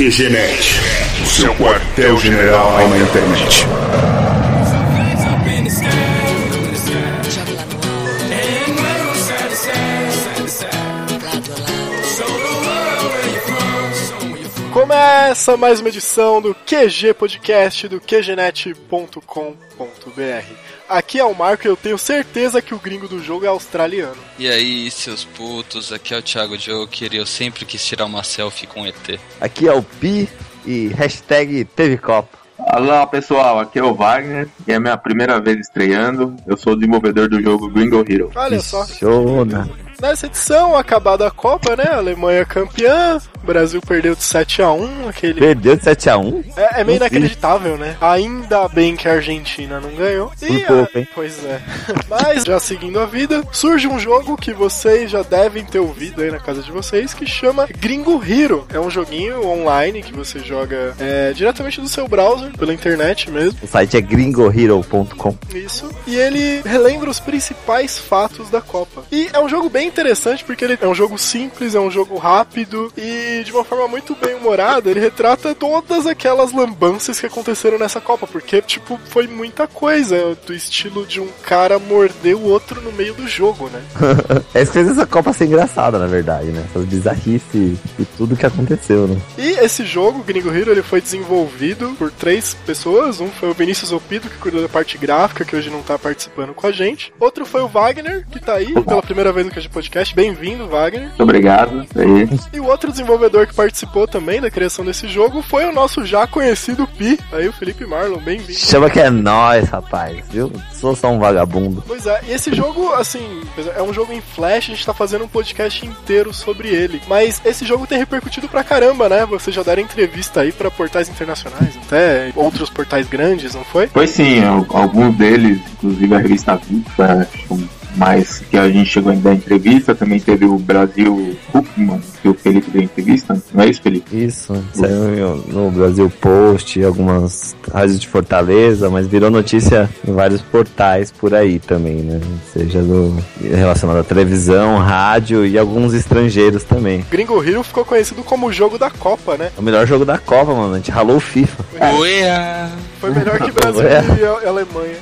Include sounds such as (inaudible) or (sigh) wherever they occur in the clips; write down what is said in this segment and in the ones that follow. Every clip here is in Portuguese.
QGNet, o seu quartel-general na internet. Começa mais uma edição do QG Podcast do QGNet.com.br. Aqui é o Marco e eu tenho certeza que o gringo do jogo é australiano. E aí, seus putos, aqui é o Thiago Joker e eu sempre quis tirar uma selfie com ET. Aqui é o Pi e hashtag teve Copa. Olá pessoal, aqui é o Wagner e é a minha primeira vez estreando. Eu sou o desenvolvedor do jogo Gringo Hero. Olha só. Show, né? Nessa edição, acabada a Copa, né? A Alemanha campeã, o Brasil perdeu de 7 a 1 aquele. Perdeu de 7x1? É, é meio inacreditável, né? Ainda bem que a Argentina não ganhou. E, Por pouco, hein? Pois é. (laughs) Mas, já seguindo a vida, surge um jogo que vocês já devem ter ouvido aí na casa de vocês, que chama Gringo Hero. É um joguinho online que você joga é, diretamente do seu browser, pela internet mesmo. O site é gringohero.com. Isso. E ele relembra os principais fatos da Copa. E é um jogo bem interessante porque ele é um jogo simples, é um jogo rápido e de uma forma muito bem humorada, ele retrata todas aquelas lambanças que aconteceram nessa Copa, porque tipo foi muita coisa do estilo de um cara morder o outro no meio do jogo, né? (laughs) é isso que fez essa Copa ser engraçada, na verdade, né? Essas bizarrices e tudo que aconteceu, né? E esse jogo, Gringo Hero, ele foi desenvolvido por três pessoas. Um foi o Vinícius Opido, que cuidou da parte gráfica, que hoje não tá participando com a gente. Outro foi o Wagner, que tá aí pela primeira vez no Cast Podcast. Bem-vindo, Wagner. Muito obrigado. Aí. E o outro desenvolvedor que participou também da criação desse jogo foi o nosso já conhecido Pi, aí o Felipe Marlon, bem-vindo. Chama que é nós, rapaz, viu? Sou só um vagabundo. Pois é, e esse jogo, assim, é um jogo em Flash, a gente tá fazendo um podcast inteiro sobre ele. Mas esse jogo tem repercutido pra caramba, né? Vocês já deram entrevista aí pra portais internacionais, até outros portais grandes, não foi? Pois sim, al- alguns deles, inclusive a revista Viva, mais que a gente chegou a dar entrevista, também teve o Brasil Huckman, que o Felipe deu entrevista, não é isso, Felipe? Isso, saiu no Brasil Post, algumas rádios de Fortaleza, mas virou notícia em vários portais por aí também, né? Seja do, relacionado à televisão, rádio e alguns estrangeiros também. Gringo Hero ficou conhecido como o jogo da Copa, né? É o melhor jogo da Copa, mano. A gente ralou o FIFA. Ué! Foi melhor que (laughs) Brasil É. e a- Alemanha.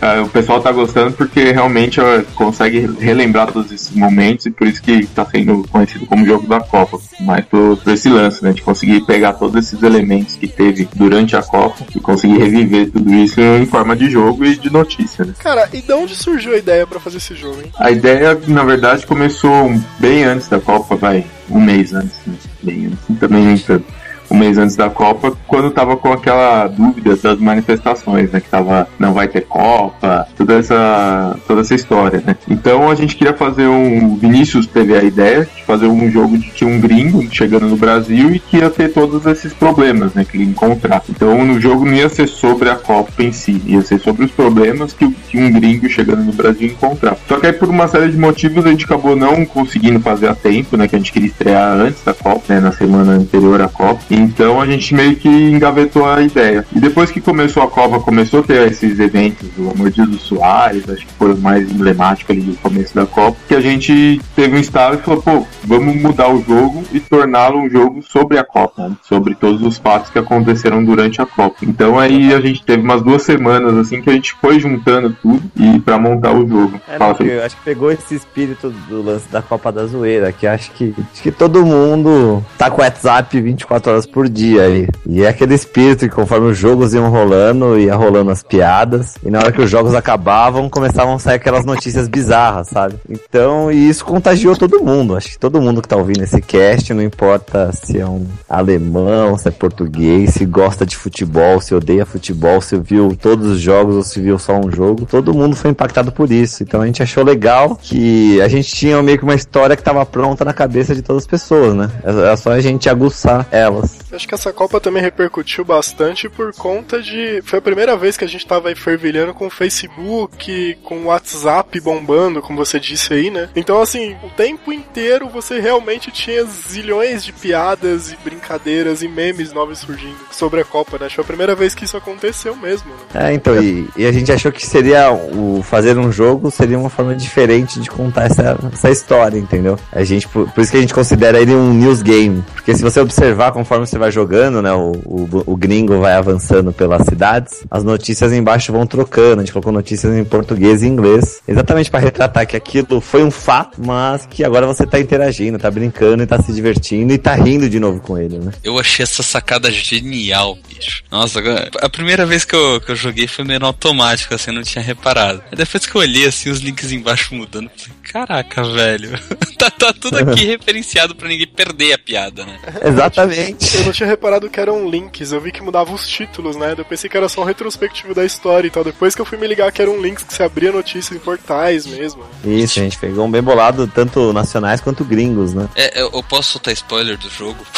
É, o pessoal tá gostando porque realmente consegue relembrar todos esses momentos e por isso que tá sendo conhecido como jogo da Copa. Mas por, por esse lance, né? De conseguir pegar todos esses elementos que teve durante a Copa e conseguir reviver tudo isso em forma de jogo e de notícia, né? Cara, e de onde surgiu a ideia pra fazer esse jogo, hein? A ideia, na verdade, começou bem antes da Copa, vai, um mês antes, né? bem antes, também nem tanto. Um mês antes da Copa, quando tava com aquela dúvida das manifestações, né? Que tava, não vai ter Copa, toda essa, toda essa história, né? Então a gente queria fazer um. Vinícius teve a ideia de fazer um jogo de tinha um gringo chegando no Brasil e que ia ter todos esses problemas, né? Que ele ia encontrar. Então no jogo não ia ser sobre a Copa em si, ia ser sobre os problemas que, que um gringo chegando no Brasil ia encontrar. Só que aí por uma série de motivos a gente acabou não conseguindo fazer a tempo, né? Que a gente queria estrear antes da Copa, né? Na semana anterior à Copa. Então a gente meio que engavetou a ideia. E depois que começou a Copa, começou a ter esses eventos, o Amor de Deus do Soares, acho que foi o mais emblemático ali do começo da Copa, que a gente teve um estalo e falou, pô, vamos mudar o jogo e torná-lo um jogo sobre a Copa, né? sobre todos os fatos que aconteceram durante a Copa. Então aí a gente teve umas duas semanas assim que a gente foi juntando tudo e para montar o jogo. É, não, eu acho que pegou esse espírito do lance da Copa da Zoeira, que acho que, acho que todo mundo tá com o WhatsApp 24 horas por dia aí. E é aquele espírito que conforme os jogos iam rolando, ia rolando as piadas, e na hora que os jogos acabavam, começavam a sair aquelas notícias bizarras, sabe? Então, e isso contagiou todo mundo. Acho que todo mundo que tá ouvindo esse cast, não importa se é um alemão, se é português, se gosta de futebol, se odeia futebol, se viu todos os jogos ou se viu só um jogo, todo mundo foi impactado por isso. Então a gente achou legal que a gente tinha meio que uma história que tava pronta na cabeça de todas as pessoas, né? É só a gente aguçar elas. Acho que essa Copa também repercutiu bastante por conta de. Foi a primeira vez que a gente tava aí fervilhando com o Facebook, com o WhatsApp bombando, como você disse aí, né? Então, assim, o tempo inteiro você realmente tinha zilhões de piadas e brincadeiras e memes novos surgindo sobre a Copa, né? Acho que foi a primeira vez que isso aconteceu mesmo, né? É, então, e, e a gente achou que seria o fazer um jogo seria uma forma diferente de contar essa, essa história, entendeu? A gente, por, por isso que a gente considera ele um news game. Porque se você observar, conforme você vai jogando, né? O, o, o, gringo vai avançando pelas cidades, as notícias embaixo vão trocando. A gente colocou notícias em português e inglês. Exatamente para retratar que aquilo foi um fato, mas que agora você tá interagindo, tá brincando e tá se divertindo e tá rindo de novo com ele, né? Eu achei essa sacada genial, bicho. Nossa, a primeira vez que eu, que eu joguei foi meio automático, assim, eu não tinha reparado. Aí depois que eu olhei assim, os links embaixo mudando, eu falei, caraca, velho. (laughs) tá, tá tudo aqui (laughs) referenciado para ninguém perder a piada, né? Exatamente. Eu não tinha reparado que eram links, eu vi que mudava os títulos, né? Eu pensei que era só um retrospectivo da história e tal. Depois que eu fui me ligar que eram links que se abria notícias em portais mesmo. Isso, a gente pegou um bem bolado, tanto nacionais quanto gringos, né? É, eu, eu posso soltar spoiler do jogo? (laughs)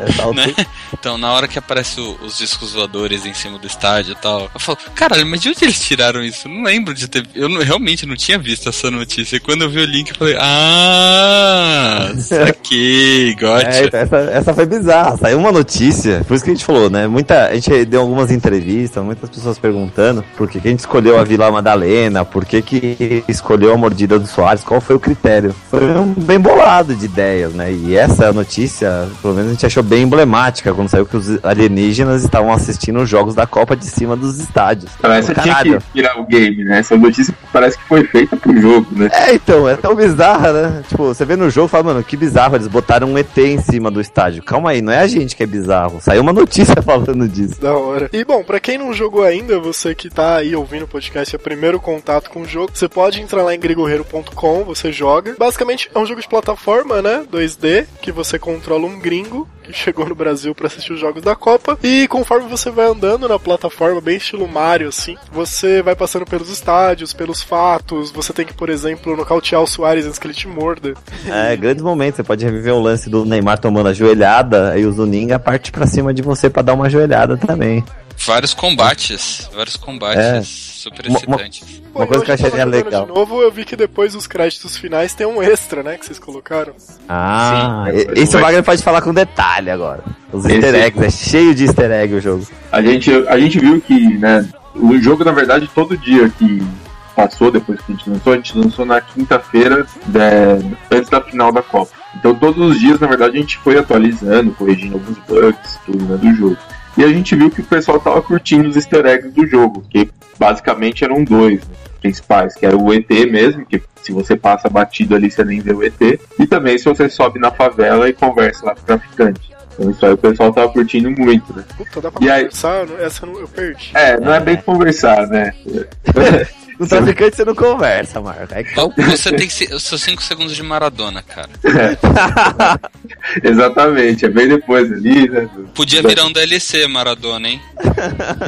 é, né? Então, na hora que aparece o, os discos voadores em cima do estádio e tal, eu falo, caralho, mas de onde eles tiraram isso? Eu não lembro de ter. Eu não, realmente não tinha visto essa notícia. E quando eu vi o link, eu falei, ah, (laughs) saquei, gotcha. É, então, essa, essa foi bizarra. Saiu uma notícia, por isso que a gente falou, né? Muita, a gente deu algumas entrevistas, muitas pessoas perguntando por que, que a gente escolheu a Vila Madalena, por que, que escolheu a mordida do Soares, qual foi o critério. Foi um bem bolado de ideias, né? E essa notícia, pelo menos a gente achou bem emblemática quando saiu que os alienígenas estavam assistindo os jogos da Copa de cima dos estádios. Essa tinha que virar o game, né? Essa notícia parece que foi feita pro jogo, né? É, então, é tão bizarra, né? Tipo, você vê no jogo e fala, mano, que bizarro, eles botaram um ET em cima do estádio. Calma aí, não é a gente que é bizarro. Saiu uma notícia (laughs) falando disso. Da hora. E bom, para quem não jogou ainda, você que tá aí ouvindo o podcast, é o primeiro contato com o jogo, você pode entrar lá em grigorreiro.com, você joga. Basicamente é um jogo de plataforma, né? 2D, que você controla um gringo (laughs) chegou no Brasil para assistir os jogos da Copa. E conforme você vai andando na plataforma, bem estilo Mario, assim, você vai passando pelos estádios, pelos fatos. Você tem que, por exemplo, nocautear o Soares antes que ele te morda. É, grande momento. Você pode reviver o lance do Neymar tomando a joelhada, aí o Zuninga parte para cima de você para dar uma joelhada também. Vários combates, vários combates. É super excitante. Uma, uma coisa que eu acharia legal. De novo, eu vi que depois dos créditos finais tem um extra, né? Que vocês colocaram. Ah, Sim, esse o Wagner pode falar com detalhe agora. Os esse... easter eggs, é cheio de easter egg o jogo. A gente, a gente viu que, né? O jogo, na verdade, todo dia que passou depois que a gente lançou, a gente lançou na quinta-feira né, antes da final da Copa. Então todos os dias, na verdade, a gente foi atualizando, corrigindo alguns bugs, tudo né, do jogo. E a gente viu que o pessoal tava curtindo os easter eggs do jogo, que basicamente eram dois né, principais, que era o ET mesmo, que se você passa batido ali você nem vê o ET, e também se você sobe na favela e conversa lá com o traficante. Então isso aí o pessoal tava curtindo muito, né? Puta, dá pra e conversar? Aí... Essa eu perdi. É, não é bem conversar, né? (laughs) Com traficante você não conversa, Marco. É que... Você tem os seus 5 segundos de Maradona, cara. (laughs) Exatamente, é bem depois ali, né? Podia virar um DLC Maradona, hein?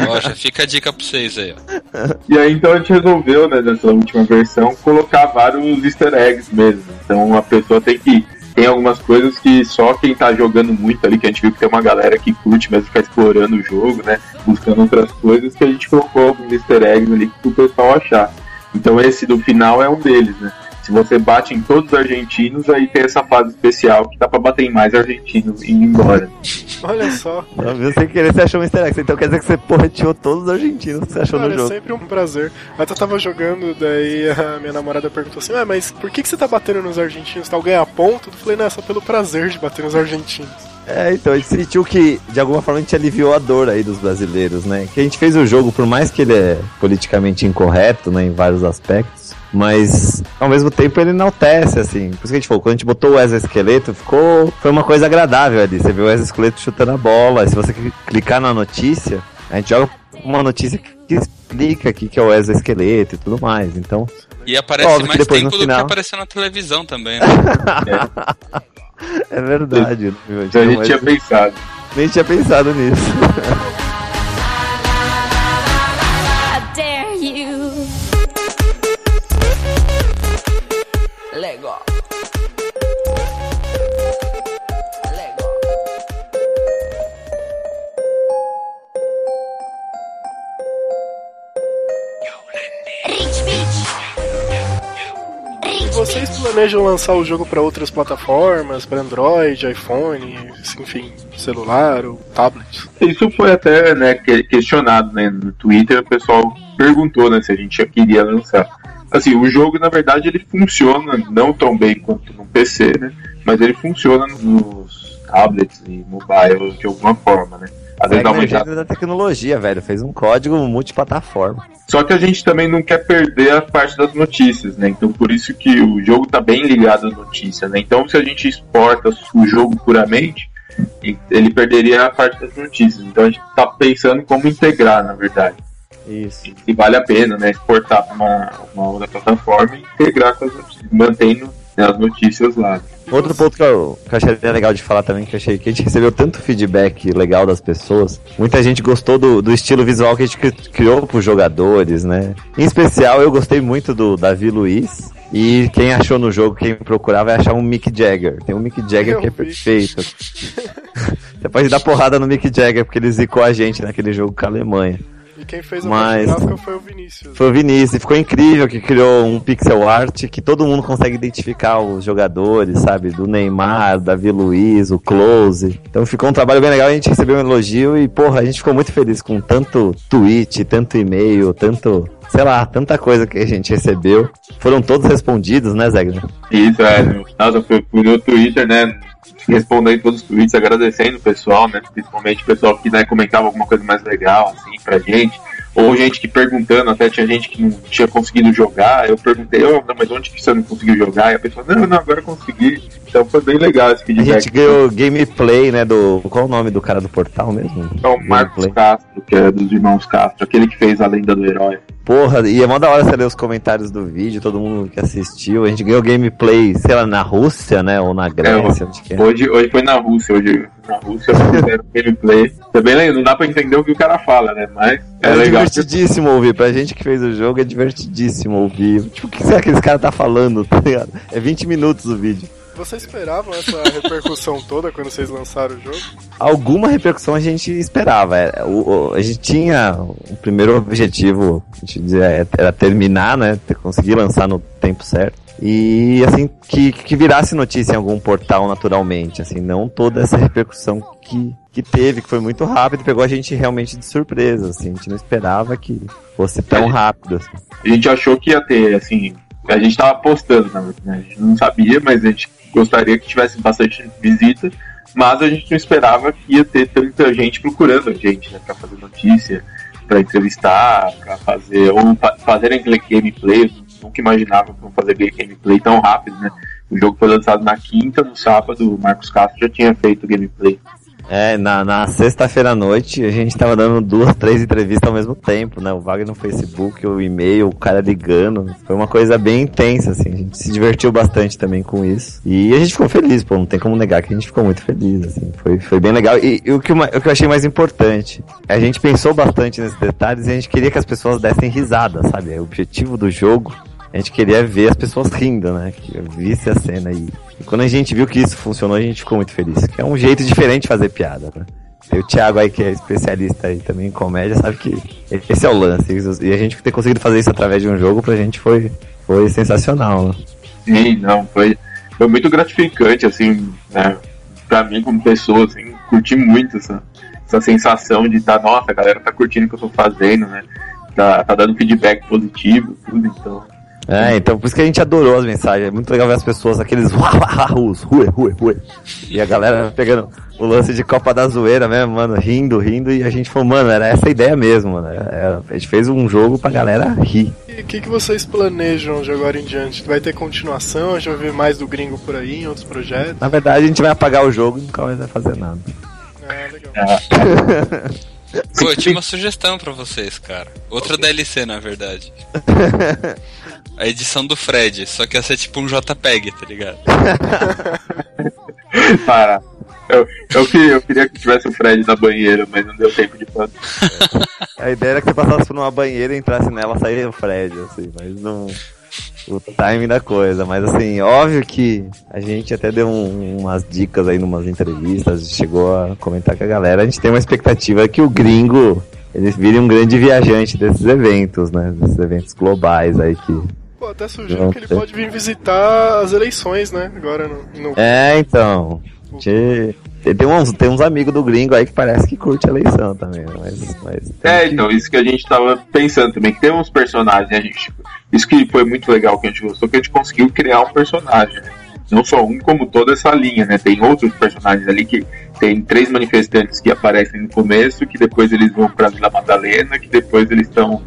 ó, já fica a dica pra vocês aí, ó. E aí então a gente resolveu, né, nessa última versão, colocar vários easter eggs mesmo. Então a pessoa tem que tem algumas coisas que só quem tá jogando muito ali, que a gente viu que tem uma galera que curte mesmo ficar explorando o jogo, né? Buscando outras coisas, que a gente colocou alguns easter eggs ali que o pessoal achar. Então esse do final é um deles, né? Se você bate em todos os argentinos, aí tem essa fase especial que dá pra bater em mais argentinos e ir embora. Olha só. Não, viu sem querer você achou um easter egg. Então quer dizer que você porreteou todos os argentinos que você achou Cara, no jogo. É sempre um prazer. Mas eu tava jogando, daí a minha namorada perguntou assim: ah, mas por que, que você tá batendo nos argentinos? Tá ganhar ponto? Eu falei, não, é só pelo prazer de bater nos argentinos. É, então a gente sentiu que de alguma forma a gente aliviou a dor aí dos brasileiros, né? Que a gente fez o jogo, por mais que ele é politicamente incorreto, né, em vários aspectos, mas ao mesmo tempo ele enaltece, assim. Por isso que a gente falou, quando a gente botou o exoesqueleto, ficou. Foi uma coisa agradável ali. Você viu o exoesqueleto chutando a bola. E se você clicar na notícia, a gente joga uma notícia que explica aqui que é o exoesqueleto e tudo mais. Então. E aparece mais tempo do final... que apareceu na televisão também, né? é. (laughs) é verdade. a gente tinha pensado. Nem tinha pensado nisso. (laughs) planejam lançar o jogo para outras plataformas, para Android, iPhone, enfim, celular ou tablet? Isso foi até né, questionado né, no Twitter, o pessoal perguntou né, se a gente queria lançar. Assim, o jogo na verdade ele funciona não tão bem quanto no PC, né? Mas ele funciona nos tablets e mobile de alguma forma, né? Às vezes dá uma gênero da tecnologia, velho. Fez um código multiplataforma. Só que a gente também não quer perder a parte das notícias, né? Então por isso que o jogo tá bem ligado às notícias, né? Então se a gente exporta o jogo puramente, ele perderia a parte das notícias. Então a gente tá pensando em como integrar, na verdade. Isso. E vale a pena, né? Exportar para uma, uma outra plataforma e integrar com as notícias, mantendo as notícias lá. Outro ponto que eu, que eu acharia legal de falar também, que eu achei que a gente recebeu tanto feedback legal das pessoas. Muita gente gostou do, do estilo visual que a gente cri- criou pros jogadores, né? Em especial, eu gostei muito do Davi Luiz. E quem achou no jogo, quem procurar, vai achar um Mick Jagger. Tem um Mick Jagger Eu que é perfeito. (laughs) Você pode dar porrada no Mick Jagger, porque ele zicou a gente naquele jogo com a Alemanha. Quem fez a Mas- foi o Vinícius. Foi o Vinícius, e ficou incrível que criou um pixel art que todo mundo consegue identificar os jogadores, sabe? Do Neymar, Davi Luiz, o Close. Então ficou um trabalho bem legal, a gente recebeu um elogio e, porra, a gente ficou muito feliz com tanto tweet, tanto e-mail, tanto, sei lá, tanta coisa que a gente recebeu. Foram todos respondidos, né, Zegner? Isso, é. No, fui, fui no Twitter, né? Respondendo todos os tweets, agradecendo o pessoal, né? Principalmente o pessoal que né, comentava alguma coisa mais legal, assim, pra gente. Ou gente que perguntando, até tinha gente que não tinha conseguido jogar. Eu perguntei, oh, não, mas onde que você não conseguiu jogar? E a pessoa, não, não, agora eu consegui. Então foi bem legal esse A feedback. gente ganhou gameplay, né, do... Qual o nome do cara do portal mesmo? É o Marcos Gameplay. Castro, que é dos irmãos Castro, aquele que fez a lenda do herói. Porra, e é mó da hora você ler os comentários do vídeo, todo mundo que assistiu. A gente ganhou gameplay, sei lá, na Rússia, né? Ou na Grécia, onde que é. Hoje, hoje foi na Rússia, hoje na Rússia fizeram gameplay. Também não dá pra entender o que o cara fala, né? Mas é, É, legal. divertidíssimo ouvir. Pra gente que fez o jogo, é divertidíssimo ouvir. Tipo, o que será que esse cara tá falando, tá ligado? É 20 minutos o vídeo. Vocês esperavam essa (laughs) repercussão toda quando vocês lançaram o jogo? Alguma repercussão a gente esperava. É, o- o- a gente tinha o primeiro objetivo, a gente dizia, é- era terminar, né? Conseguir lançar no tempo certo. E assim, que, que virasse notícia em algum portal naturalmente, assim, não toda essa repercussão que, que teve, que foi muito rápido, pegou a gente realmente de surpresa, assim, a gente não esperava que fosse tão rápido, assim. A gente achou que ia ter, assim, a gente tava apostando, na verdade, né? A gente não sabia, mas a gente gostaria que tivesse bastante visita, mas a gente não esperava que ia ter tanta gente procurando a gente, né? Pra fazer notícia, pra entrevistar, pra fazer, ou fa fazerem gameplay, nunca imaginava que fazer gameplay tão rápido, né? O jogo foi lançado na quinta, no sábado, o Marcos Castro já tinha feito gameplay. É, na, na sexta-feira à noite a gente tava dando duas, três entrevistas ao mesmo tempo, né? O Wagner no Facebook, o e-mail, o cara ligando. Foi uma coisa bem intensa, assim. A gente se divertiu bastante também com isso. E a gente ficou feliz, pô, não tem como negar que a gente ficou muito feliz, assim. Foi, foi bem legal. E, e o, que, uma- o que eu achei mais importante, a gente pensou bastante nesses detalhes e a gente queria que as pessoas dessem risada, sabe? O objetivo do jogo a gente queria ver as pessoas rindo, né? Que visse a cena aí. E quando a gente viu que isso funcionou, a gente ficou muito feliz. Que é um jeito diferente de fazer piada, né? E o Thiago aí, que é especialista aí também em comédia, sabe que esse é o lance. E a gente ter conseguido fazer isso através de um jogo, pra gente foi, foi sensacional, né? Sim, não, foi, foi muito gratificante, assim, né, pra mim como pessoa, assim, curti muito essa, essa sensação de estar, nossa, a galera tá curtindo o que eu tô fazendo, né, tá, tá dando feedback positivo, tudo, então, É, então por isso que a gente adorou as mensagens. É muito legal ver as pessoas, aqueles os rue, rue, rue. E a galera pegando o lance de Copa da Zoeira mesmo, mano, rindo, rindo. E a gente falou, mano, era essa a ideia mesmo, mano. Era- a gente fez um jogo pra galera rir. E o que, que vocês planejam de agora em diante? Vai ter continuação? A gente vai ver mais do gringo por aí, em outros projetos? Na verdade, a gente vai apagar o jogo e nunca mais vai fazer nada. É, legal. Pô, eu tinha uma sugestão pra vocês, cara. Outra DLC, na verdade. (laughs) A edição do Fred, só que ia ser tipo um JPEG, tá ligado? (laughs) para. Eu, eu, queria, eu queria que tivesse o Fred na banheira, mas não deu tempo de fazer. (laughs) A ideia era que você passasse por uma banheira, entrasse nela, saísse o Fred, assim, mas não. O timing da coisa, mas assim, óbvio que a gente até deu um- umas dicas aí numas entrevistas, chegou a comentar com a galera, a gente tem uma expectativa que o gringo ele vire um grande viajante desses eventos, né? Desses eventos globais aí que. Pô, até sugiro que ele pode vir visitar as eleições, né? Agora no. no- É, então. Te- Tem uns, tem uns amigos do gringo aí que parece que curte a eleição também, né? mas. mas É, que- então, isso que a gente tava pensando também, que tem uns personagens, né, a gente, isso que foi muito legal que a gente gostou, que a gente conseguiu criar um personagem, né? Não só um, como toda essa linha, né? Tem outros personagens ali que tem três manifestantes que aparecem no começo, que depois eles vão pra Vila Madalena, que depois eles estão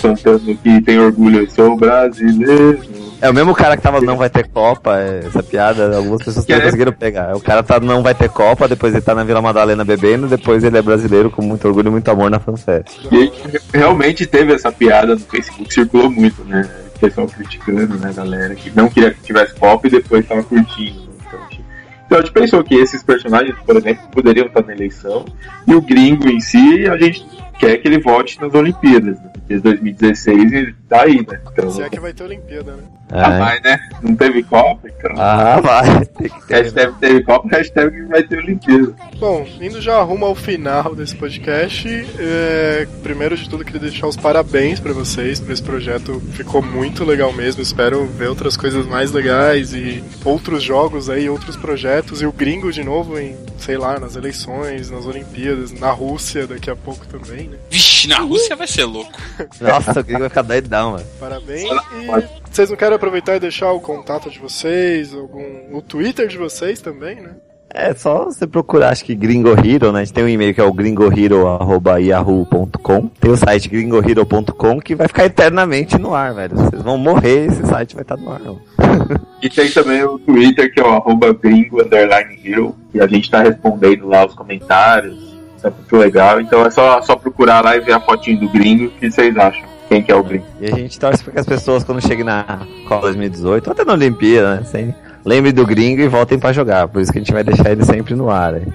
cantando que tem orgulho, eu sou brasileiro. É o mesmo cara que tava não vai ter Copa, é, essa piada, algumas pessoas não é- conseguiram pegar. O cara tá não vai ter Copa, depois ele tá na Vila Madalena bebendo, depois ele é brasileiro com muito orgulho e muito amor na FanFest. E realmente teve essa piada no Facebook, circulou muito, né? O pessoal criticando, né, galera, que não queria que tivesse pop e depois tava curtindo. né? Então, gente- então a gente pensou que esses personagens, por exemplo, poderiam estar na eleição, e o gringo em si, a gente quer que ele vote nas Olimpíadas? Porque 2016 ele tá aí, né? Então, Se é que vai ter Olimpíada, né? ah, É. vai, né? Não teve Copa, então. Ah, vai. Tem que ter. Hashtag teve Copa, hashtag vai ter Olimpíada. Bom, indo já rumo ao final desse podcast, é, primeiro de tudo queria deixar os parabéns pra vocês por esse projeto, ficou muito legal mesmo. Espero ver outras coisas mais legais e outros jogos aí, outros projetos e o gringo de novo em, sei lá, nas eleições, nas Olimpíadas, na Rússia daqui a pouco também, né? Vixe, na Rússia vai ser louco. Nossa, o gringo vai ficar doidão, Parabéns. E vocês não querem aproveitar e deixar o contato de vocês, algum o Twitter de vocês também, né? É só você procurar, acho que Gringo Hero, né? A gente tem um e-mail que é o gringohero.yahoo.com. Tem o site gringohero.com que vai ficar eternamente no ar, velho. Vocês vão morrer esse site vai estar no ar, não. (laughs) E tem também o Twitter, que é o arroba gringo underline hero, e a gente tá respondendo lá os comentários, tá muito legal. Então é só, só procurar lá e ver a fotinho do gringo, o que vocês acham? Quem que é o gringo? E a gente torce para que as pessoas, quando cheguem na Copa 2018, ou até na Olimpíada, né? Sem... Lembrem do gringo e voltem pra jogar. Por isso que a gente vai deixar ele sempre no ar. Aí.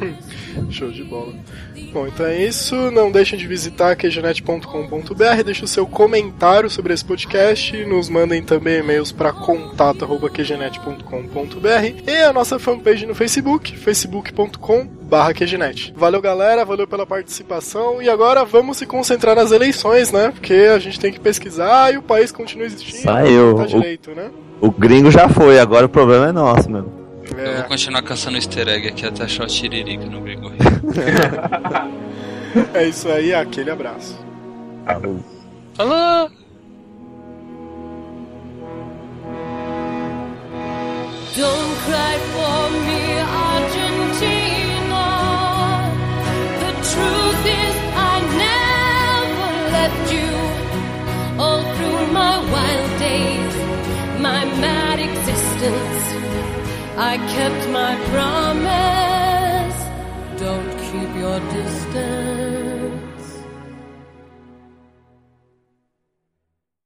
(laughs) Show de bola. Bom, então é isso. Não deixem de visitar quejanet.com.br, deixe o seu comentário sobre esse podcast. Nos mandem também e-mails para contato.quejanet.com.br e a nossa fanpage no Facebook, facebook.com.br. Valeu, galera. Valeu pela participação. E agora vamos se concentrar nas eleições, né? Porque a gente tem que pesquisar e o país continua existindo. Saiu. Tá O- direito, né? O gringo já foi, agora o problema é nosso, mano. Eu vou É, continuar caçando easter egg aqui até achar o Tiririca no Gringo Rio. é isso aí. Aquele abraço. Falou! Don't cry for me, Argentina. The truth is, I never left you. All through my wild days, my mad existence, I kept my promise. Don't keep your distance.